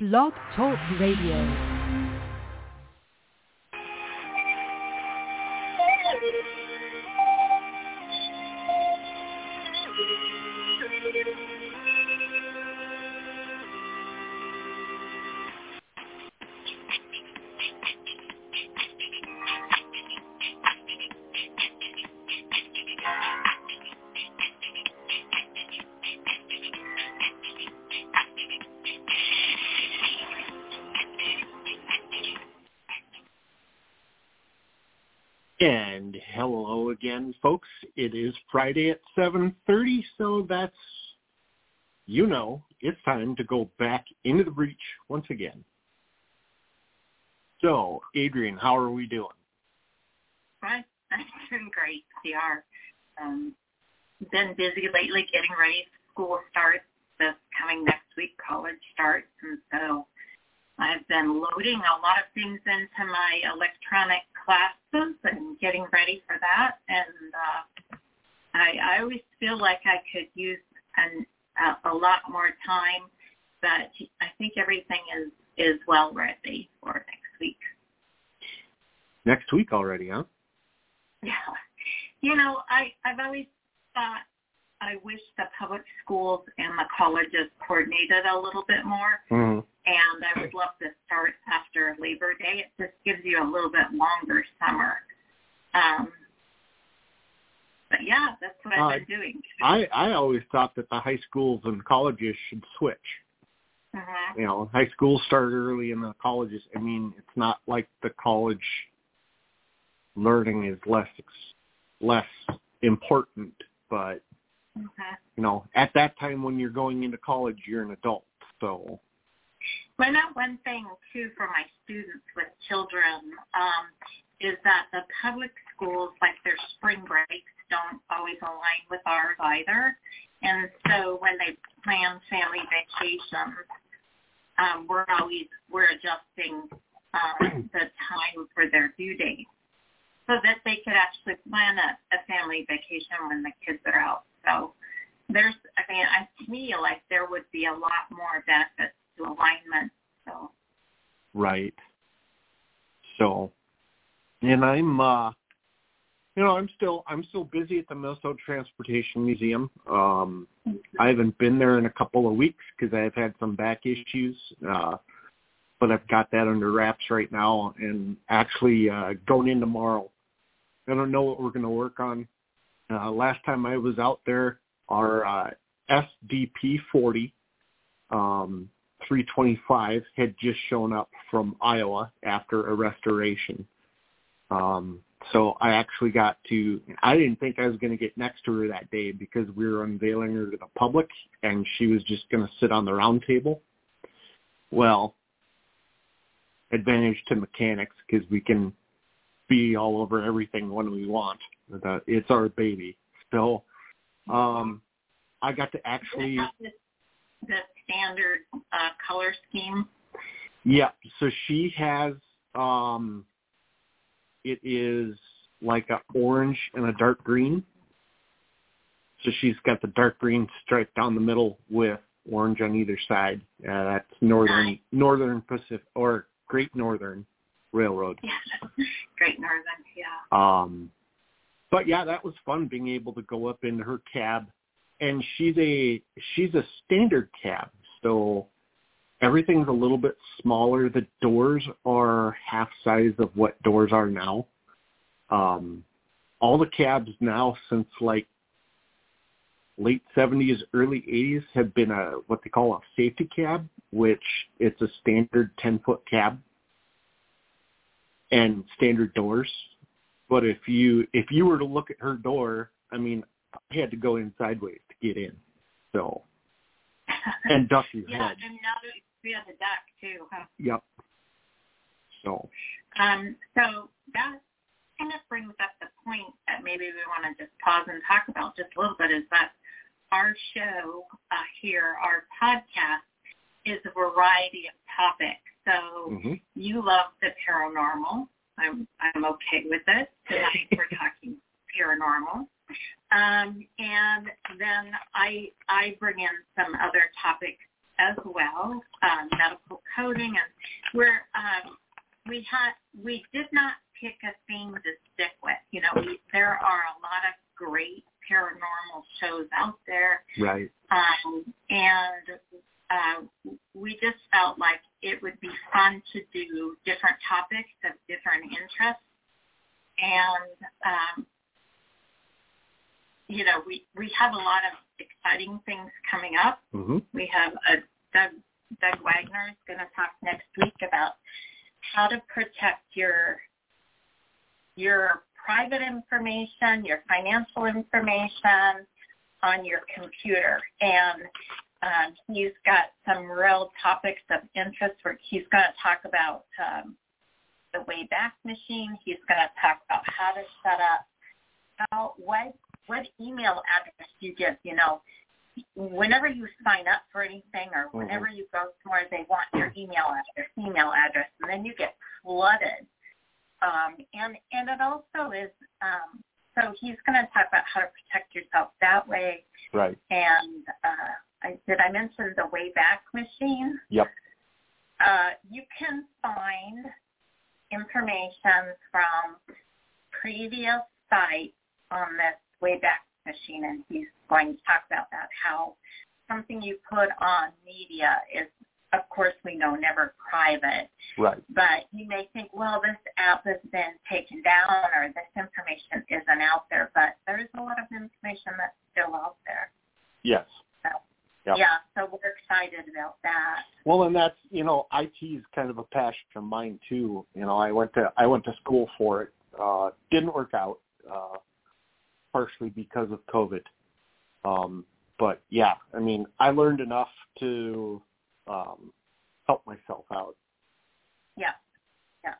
Blog Talk Radio. It is Friday at 7.30, so that's, you know, it's time to go back into the breach once again. So, Adrian, how are we doing? I'm doing great, CR. Um, been busy lately getting ready. School starts this coming next week. College starts, and so I've been loading a lot of things into my electronic classes and getting ready for that. And uh, I, I always feel like I could use an, a, a lot more time, but I think everything is is well ready for next week. Next week already, huh? Yeah. You know, I I've always thought I wish the public schools and the colleges coordinated a little bit more. Mm-hmm. And I would love to start after Labor Day. It just gives you a little bit longer summer. Um, but yeah, that's what I've Uh, been doing. I, I always thought that the high schools and colleges should switch. Mhm. You know, high schools start early and the colleges, I mean, it's not like the college learning is less less important, but Mhm. you know, at that time when you're going into college, you're an adult. So, Well, I one thing too for my students with children um, is that the public schools, like their spring breaks, don't always align with ours either. And so when they plan family vacations, um, we're always we're adjusting um, the time for their due date so that they could actually plan a, a family vacation when the kids are out. So there's, I mean, I feel like there would be a lot more benefits to alignment. So right. So, and I'm, uh, you know, I'm still, I'm still busy at the Minnesota Transportation Museum. Um, I haven't been there in a couple of weeks because I've had some back issues. Uh, but I've got that under wraps right now and actually, uh, going in tomorrow. I don't know what we're going to work on. Uh, last time I was out there, our, uh, SDP 40, um, 325 had just shown up from Iowa after a restoration. Um, so I actually got to, I didn't think I was going to get next to her that day because we were unveiling her to the public and she was just going to sit on the round table. Well, advantage to mechanics because we can be all over everything when we want. It's our baby. So, um, I got to actually, the, standard uh, color scheme. Yeah. So she has um it is like a orange and a dark green. So she's got the dark green stripe down the middle with orange on either side. Uh, that's Northern. Northern Pacific or Great Northern Railroad. Yeah, Great Northern. Yeah. Um, but yeah, that was fun being able to go up into her cab, and she's a she's a standard cab, so everything's a little bit smaller. The doors are half size of what doors are now. Um, all the cabs now since like late 70s, early 80s have been a what they call a safety cab, which it's a standard 10 foot cab and standard doors. But if you if you were to look at her door, I mean, I had to go in sideways to get in. So and duck your yeah, head. and now that we have the duck too. Huh? Yep. So Um, so that kind of brings up the point that maybe we want to just pause and talk about just a little bit is that our show uh, here, our podcast, is a variety of topics. So mhm. you love the paranormal. I'm I'm okay with it. Tonight we're talking paranormal. Um, and then I I bring in some other topics as well, um, medical coding, and we're um, we had we did not pick a theme to stick with. You know, we, there are a lot of great paranormal shows out there, Right. um, and uh, we just felt like it would be fun to do different topics of different interests, and um, you know, we we have a lot of exciting things coming up. hmm We have a Doug Doug Wagner is going to talk next week about how to protect your your private information, your financial information on your computer, and um, he's got some real topics of interest. Where he's going to talk about um, the Wayback Machine. He's going to talk about how to set up how what what email address you give. You know, whenever you sign up for anything or whenever you go somewhere, they want your email address, email address, and then you get flooded. Um, and and it also is. Um, so he's going to talk about how to protect yourself that way. Right. And uh, I, did I mention the Wayback Machine? Yep. Uh, you can find information from previous sites on this Wayback Machine, and he's going to talk about that, how something you put on media is, of course, we know never private, Right. but you may think, well, this app has been taken down or this information isn't out there, but there's a lot of information that's still out there. Yes. Yep. yeah, so we're excited about that. Well, and that's you know, IT is kind of a passion of mine too. You know, I went to I went to school for it. Uh, didn't work out, uh, partially because of COVID. Um, but yeah, I mean, I learned enough to um, help myself out. Yeah, yeah.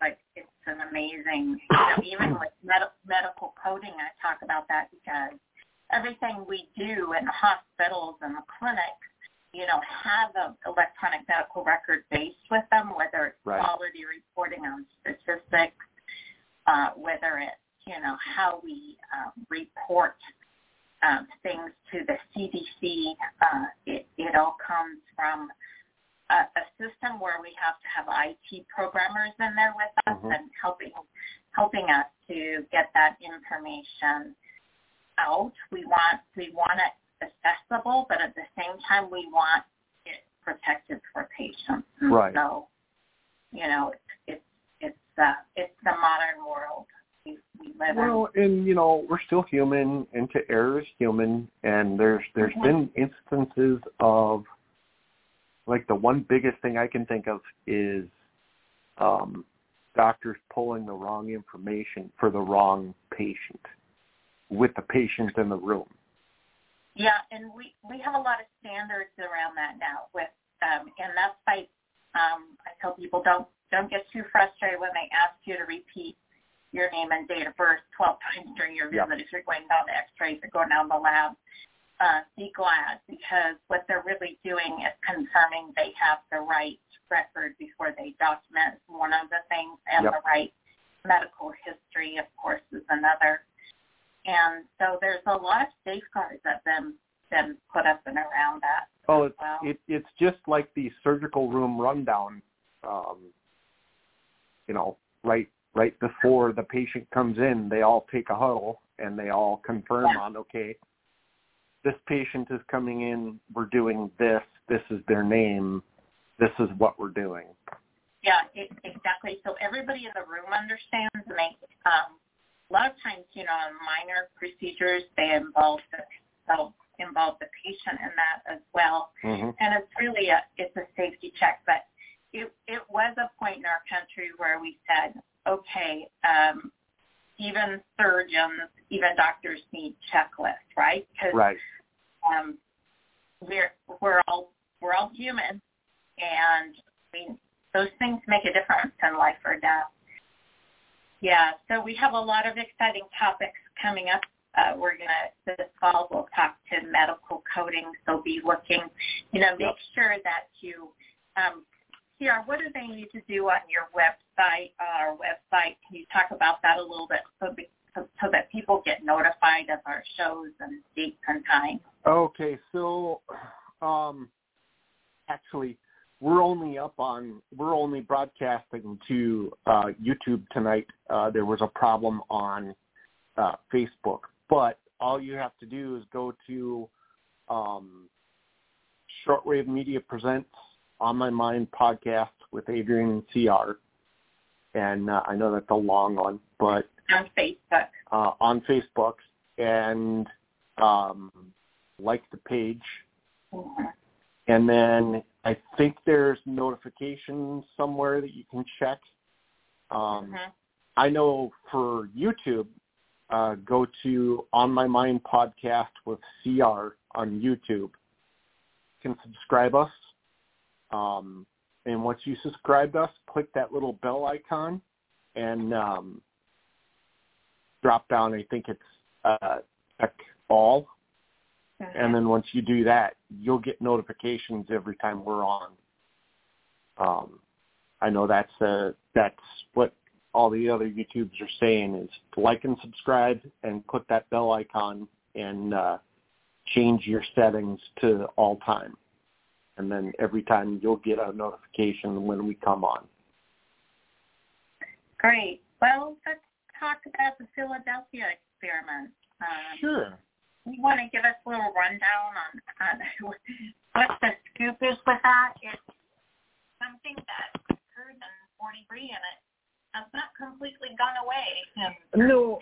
Like it's an amazing, you know, even with med- medical coding, I talk about that because everything we do in the hospitals and the clinics, you know, have an electronic medical record base with them, whether it's Right. quality reporting on statistics, uh, whether it's, you know, how we um, report um, things to the CDC. Uh, it, it all comes from a, a system where we have to have IT programmers in there with us Mhm. and helping helping us to get that information out. We want we want it accessible, but at the same time we want it protected for patients. Right. So, you know, it's it's it's uh, it's the modern world we, we live in. Well, and you know, we're still human, and to err is human, and there's there's Mhm. been instances of like the one biggest thing I can think of is um doctors pulling the wrong information for the wrong patient with the patient in the room. Yeah, and we we have a lot of standards around that now. With um, and that's why um, I tell people don't don't get too frustrated when they ask you to repeat your name and date of birth 12 times during your visit if you're going down the X-rays or going down the lab. Uh, be glad because what they're really doing is confirming they have the right record before they document one of the things, and Yep. the right medical history, of course, is another. And so there's a lot of safeguards that been been put up and around that. Oh, it's Wow. it, it's just like the surgical room rundown. Um, you know, right right before the patient comes in, they all take a huddle and they all confirm Yeah. on okay, this patient is coming in. We're doing this. This is their name. This is what we're doing. Yeah, it, exactly. So everybody in the room understands, and they um, a lot of times, you know, minor procedures, they involve the involve the patient in that as well. Mm-hmm. and it's really a it's a safety check. But it it was a point in our country where we said, okay, um, even surgeons, even doctors need checklists, right? Because Right. um, we're we're all we're all human, and I mean those things make a difference in life or death. Yeah, so we have a lot of exciting topics coming up. Uh, we're gonna this fall we'll talk to medical coding, so be looking. You know, make sure that you um, here. What do they need to do on your website? Uh, our website. Can you talk about that a little bit so, be, so so that people get notified of our shows and dates and times? Okay, so um, actually we're only up on we're only broadcasting to uh, YouTube tonight. Uh, there was a problem on uh, Facebook, but all you have to do is go to um, Shortwave Media Presents On My Mind podcast with Adrian and CR, and uh, I know that's a long one, but on Facebook. Uh, on Facebook and um, like the page. Mm-hmm. And then I think there's notifications somewhere that you can check. Um, Mhm. I know for YouTube, uh, go to On My Mind podcast with CR on YouTube. You can subscribe us. Um, and once you subscribe us, click that little bell icon and um, drop down. I think it's uh, check all and then once you do that, you'll get notifications every time we're on. Um, I know that's uh, that's what all the other YouTubes are saying is like and subscribe and click that bell icon and uh, change your settings to all time. And then every time you'll get a notification when we come on. Great. Well, let's talk about the Philadelphia experiment. Um, Sure. You want to give us a little rundown on, on what the scoop is with that? It's something that occurred in 43 and it has not completely gone away. No.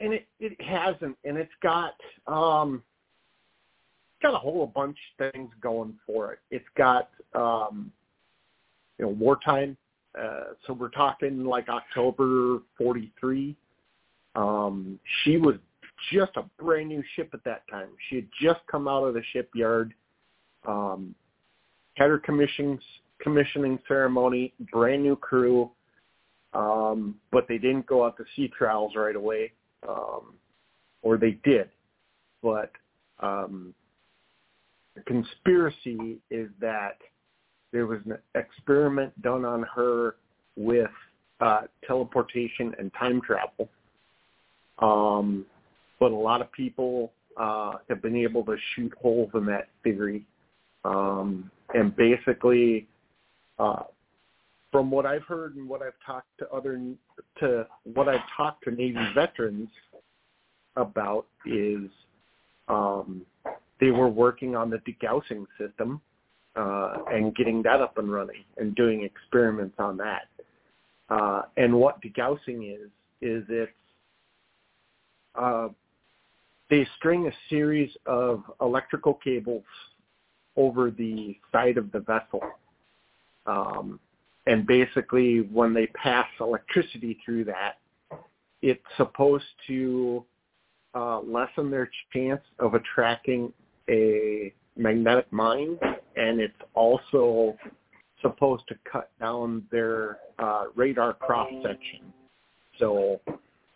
and it it hasn't and it's got um it's got a whole bunch of things going for it it's got um you know wartime uh so we're talking like october 43 um she was just a brand new ship at that time. She had just come out of the shipyard. Um had her commissions commissioning ceremony brand new crew. Um but they didn't go out to sea trials right away. Um, or they did, but um, the conspiracy is that there was an experiment done on her with uh, teleportation and time travel. Um, but a lot of people uh, have been able to shoot holes in that theory, um, and basically, uh, from what I've heard and what I've talked to other to what I've talked to Navy veterans about is um, they were working on the degaussing system uh, and getting that up and running and doing experiments on that. Uh, and what degaussing is is it's uh, they string a series of electrical cables over the side of the vessel. Um, and basically when they pass electricity through that, it's supposed to uh, lessen their chance of attracting a magnetic mine, and it's also supposed to cut down their uh, radar cross section. So,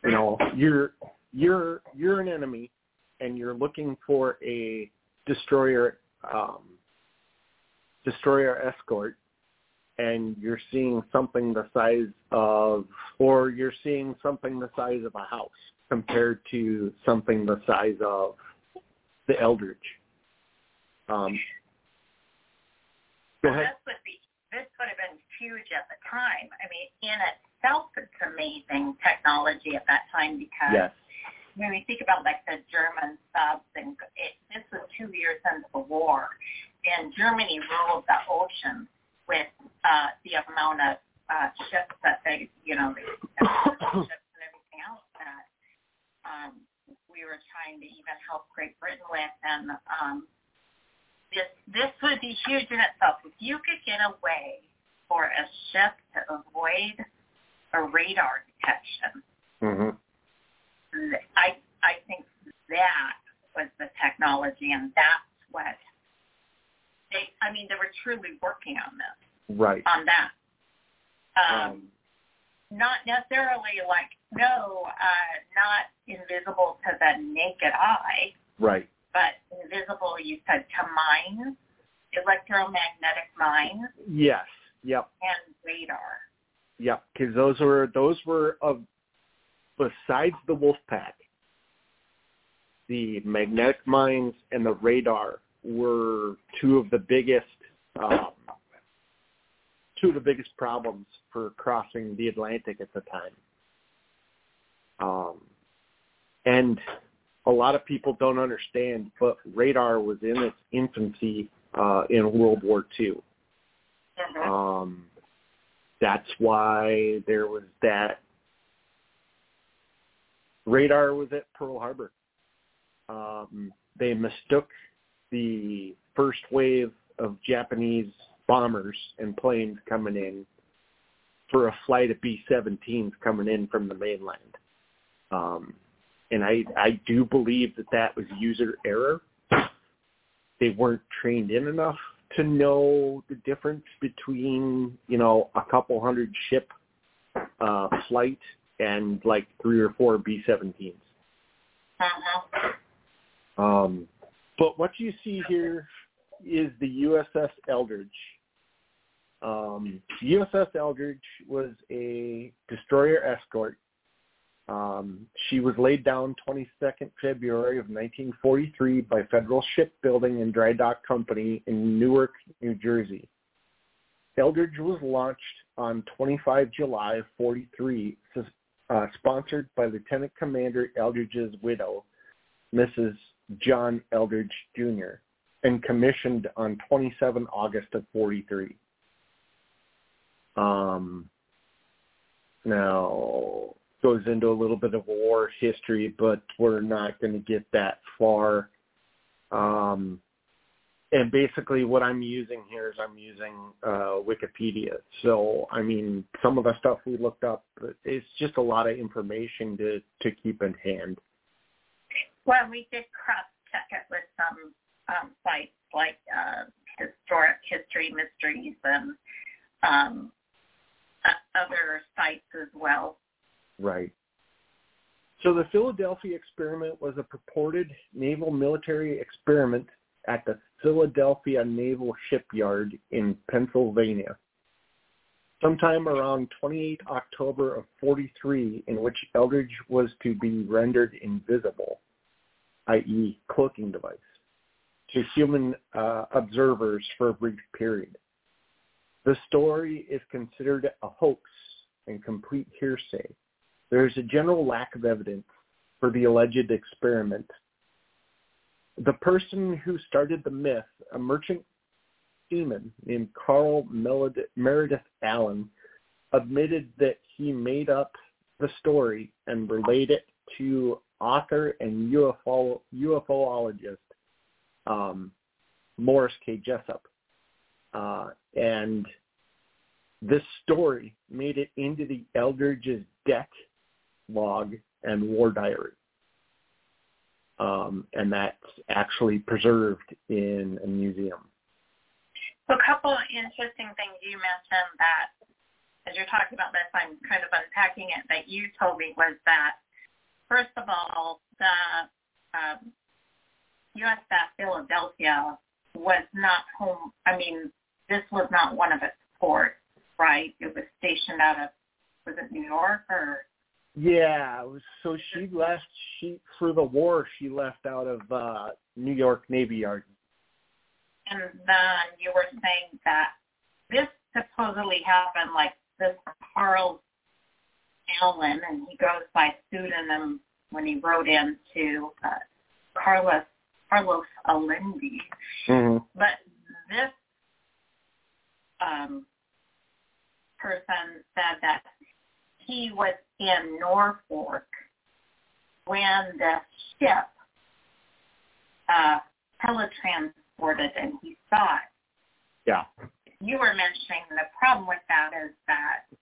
you know, you're you're you're an enemy, and you're looking for a destroyer um, destroyer escort and you're seeing something the size of, or you're seeing something the size of a house compared to something the size of the Eldridge. Um, go ahead. This would be this would have been huge at the time. I mean, in itself, it's amazing technology at that time because Yes. When we think about like the German subs, and it, this was two years into the war, and Germany ruled the ocean with uh, the amount of uh, ships that they, you know, they, ships and everything else that um, we were trying to even help Great Britain with, and um, this this would be huge in itself. If you could get a way for a ship to avoid a radar detection, I I think that was the technology, and that's what they. I mean, they were truly working on this, Right. on that. Um, Um, not necessarily like no, uh, not invisible to the naked eye, right. but invisible. You said to mines, electromagnetic mines, Yes. Yep. and radar. Yep. Because those were those were of besides the wolf pack, the magnetic mines and the radar were two of the biggest um, two of the biggest problems for crossing the Atlantic at the time. Um, and a lot of people don't understand, but radar was in its infancy uh, in World War II. Mhm. Um, that's why there was that radar was at Pearl Harbor. Um, they mistook the first wave of Japanese bombers and planes coming in for a flight of B-17s coming in from the mainland. Um, and I, I do believe that that was user error. They weren't trained in enough to know the difference between, you know, a couple hundred ship uh, flight and like three or four B-17s. Mhm. Um, but what you see here is the USS Eldridge. Um, USS Eldridge was a destroyer escort. Um, she was laid down 22nd February of 1943 by Federal Shipbuilding and Dry Dock Company in Newark, New Jersey. Eldridge was launched on 25 July of 43, uh, sponsored by Lieutenant Commander Eldridge's widow, Mrs. John Eldridge Jr., and commissioned on 27 August of 43. Um, now, goes into a little bit of war history, but we're not going to get that far. Um, and basically what I'm using here is I'm using uh, Wikipedia. So, I mean, some of the stuff we looked up, it's just a lot of information to, to keep in hand. Well, we did cross check it with some um, sites like uh, historic history mysteries and um, uh, other sites as well. Right. So the Philadelphia experiment was a purported naval military experiment at the Philadelphia Naval Shipyard in Pennsylvania. Sometime around 28 October of 43, in which Eldridge was to be rendered invisible, i.e. cloaking device, to human uh, observers for a brief period. The story is considered a hoax and complete hearsay. There is a general lack of evidence for the alleged experiment. The person who started the myth, a merchant seaman named Carl Meredith Allen, admitted that he made up the story and relayed it to author and UFO, UFOologist um, Morris K. Jessup. Uh, and this story made it into the Eldridge's deck log and war diary. Um, and that's actually preserved in a museum. So a couple of interesting things you mentioned that as you're talking about this, I'm kind of unpacking it, that you told me was that, first of all, the um, USS Philadelphia was not home. I mean, this was not one of its ports, right? It was stationed out of, was it New York or? Yeah, so she left. She for the war. She left out of uh New York Navy Yard. And then you were saying that this supposedly happened like this Carl Allen, and he goes by pseudonym when he wrote into uh, Carlos Carlos Allende. Mm-hmm. But this um, person said that he was in Norfolk when the ship uh, teletransported and he saw it. Yeah. You were mentioning the problem with that is that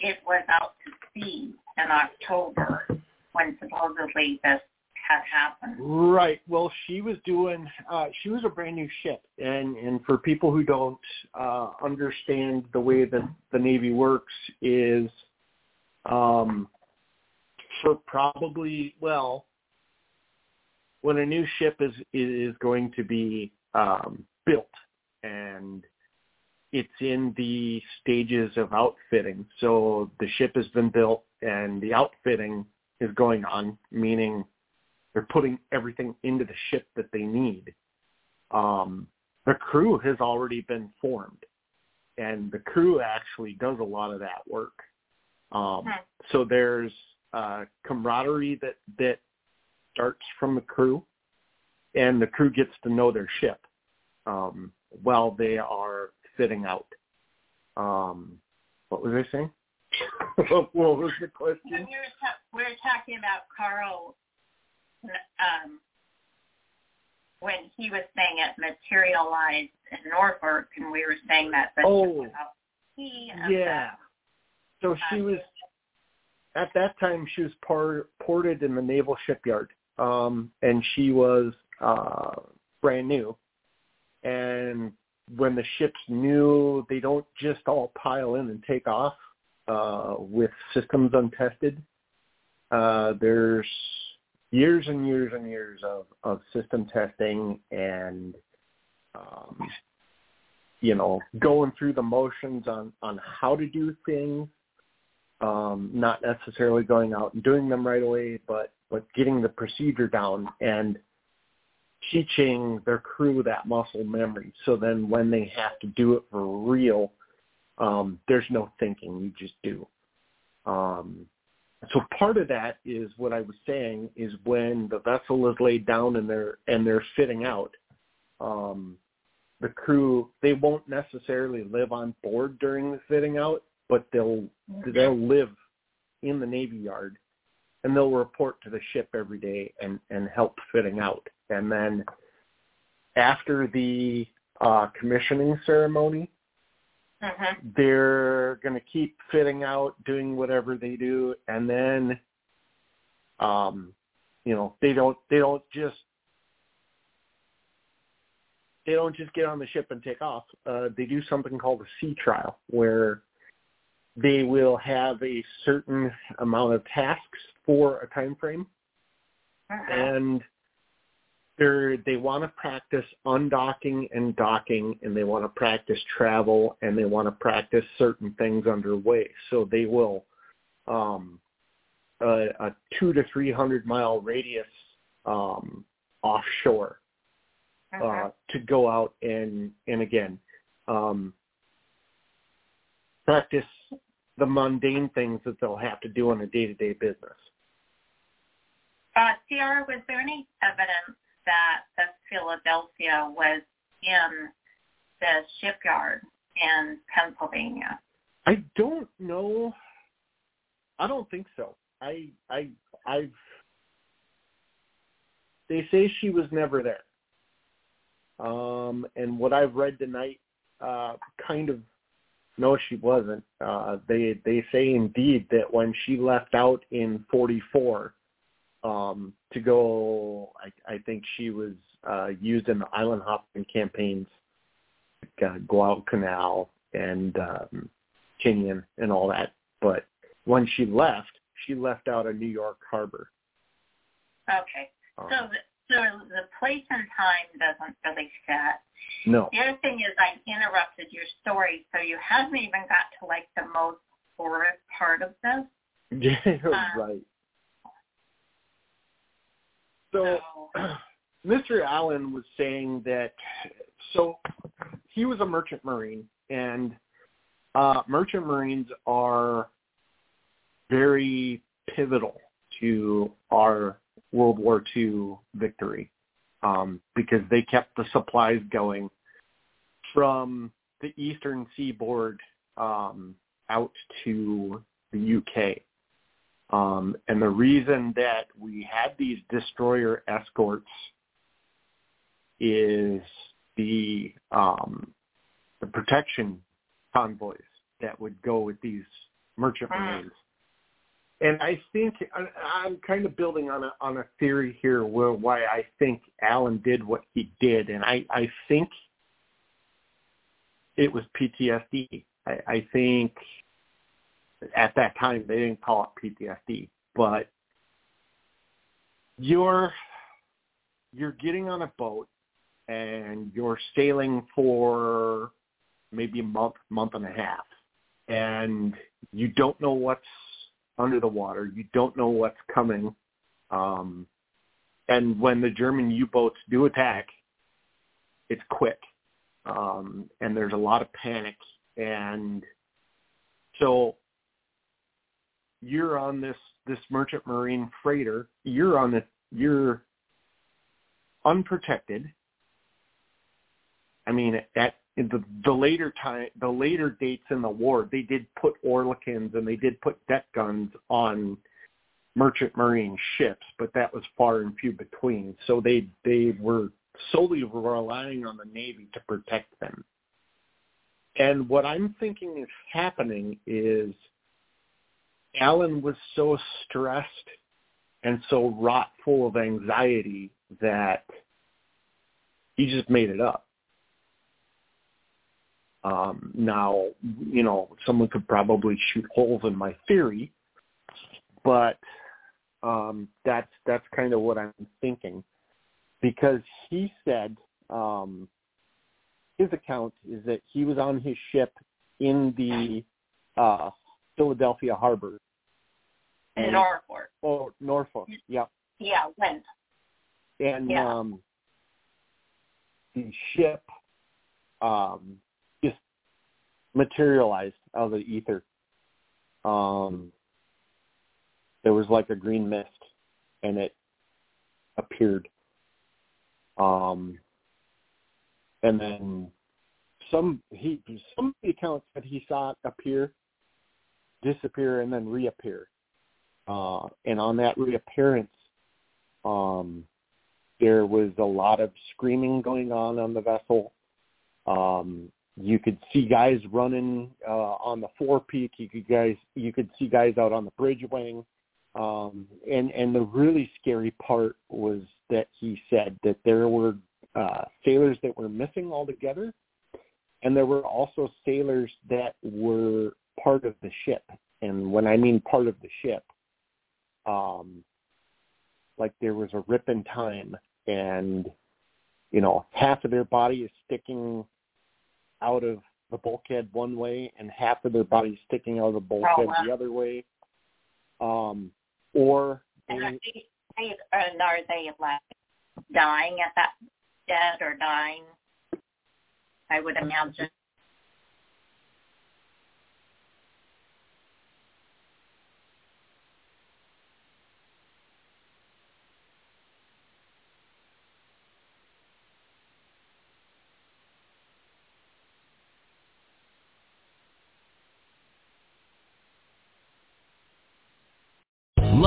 it was out to sea in October when supposedly this had happened. Right. Well, she was doing. Uh, she was a brand new ship, and and for people who don't uh, understand the way that the Navy works, is um, for probably well, when a new ship is is going to be um, built and it's in the stages of outfitting. So the ship has been built and the outfitting is going on, meaning they're putting everything into the ship that they need. Um, the crew has already been formed, and the crew actually does a lot of that work. Um, Hmm. So there's uh, camaraderie that that starts from the crew, and the crew gets to know their ship um, while they are fitting out. Um, what was I saying? what was the When question? we were, ta- we were talking about Carl, um, when he was saying it materialized in Norfolk, and we were saying that But Oh. ship was out he Yeah. So she was at that time she was ported in the naval shipyard, um, and she was uh, brand new. And when the ships new, they don't just all pile in and take off uh, with systems untested. Uh, there's years and years and years of, of system testing and um, you know going through the motions on on how to do things um, not necessarily going out and doing them right away, but but getting the procedure down and teaching their crew that muscle memory. So then when they have to do it for real, um, there's no thinking. You just do. Um, so part of that is what I was saying is when the vessel is laid down and they're and they're fitting out. Um, the crew they won't necessarily live on board during the fitting out, but they'll they'll live in the Navy Yard and they'll report to the ship every day and, and help fitting out. And then after the uh, commissioning ceremony, Mhm. they're going to keep fitting out, doing whatever they do, and then, um, you know, they don't they don't just they don't just get on the ship and take off. Uh, they do something called a sea trial, where they will have a certain amount of tasks for a time frame, Mhm. and they're they want to practice undocking and docking, and they want to practice travel, and they want to practice certain things underway. So they will um, a, a two to three hundred mile radius um, offshore uh, Mhm. to go out and and again um, practice the mundane things that they'll have to do on a day to day business. Uh, CR, was there any evidence that the Philadelphia was in the shipyard in Pennsylvania? I don't know. I don't think so. I I I've they say she was never there. Um and what I've read tonight uh kind of no she wasn't. Uh they they say indeed that when she left out in 44 um to go I I think she was uh used in the island hopping campaigns like, uh, Guadalcanal and um Tinian and all that. But when she left, she left out of New York Harbor. Okay. Um, So so the place and time doesn't really fit. no. The other thing is I interrupted your story, so you haven't even got to like the most horrid part of this. Yeah, Uh, right. So So, Mr. Allen was saying that so he was a merchant marine and uh merchant marines are very pivotal to our World War II victory um, because they kept the supplies going from the eastern seaboard um, out to the UK. Um, and the reason that we had these destroyer escorts is the um, the protection convoys that would go with these merchant Mm. marines. And I think I'm kind of building on a on a theory here where why I think Allen did what he did, and I I think it was PTSD. I, I think at that time they didn't call it PTSD, but you're you're getting on a boat and you're sailing for maybe a month, month and a half, and you don't know what's under the water. You don't know what's coming. Um, and when the German U-boats do attack, it's quick. um, and there's a lot of panic, and so you're on this this merchant marine freighter. You're on the you're unprotected. I mean, at the the later time, the later dates in the war, they did put Oerlikons and they did put deck guns on merchant marine ships, but that was far and few between. So they they were solely relying on the Navy to protect them. And what I'm thinking is happening is Allen was so stressed and so rot full of anxiety that he just made it up. Um, now, you know, someone could probably shoot holes in my theory, but um, that's that's kind of what I'm thinking, because he said um, his account is that he was on his ship in the uh, Philadelphia harbor. In Norfolk. Oh, Norfolk. Yeah. Yeah, when? And Yeah. um, the ship um, materialized out of the ether. Um, there was like a green mist, and it appeared. Um, and then some he some of the accounts that he saw appear, disappear, and then reappear. Uh, and on that reappearance, um, there was a lot of screaming going on on the vessel. Um, you could see guys running uh, on the forepeak. You could guys you could see guys out on the bridge wing. Um, and and the really scary part was that he said that there were uh, sailors that were missing altogether, and there were also sailors that were part of the ship. And when I mean part of the ship, um, like there was a rip in time, and you know half of their body is sticking out of the bulkhead one way, and half of their body sticking out of the bulkhead wow. the other way. Um, or And are they and are they like dying at that dead or dying? I would imagine.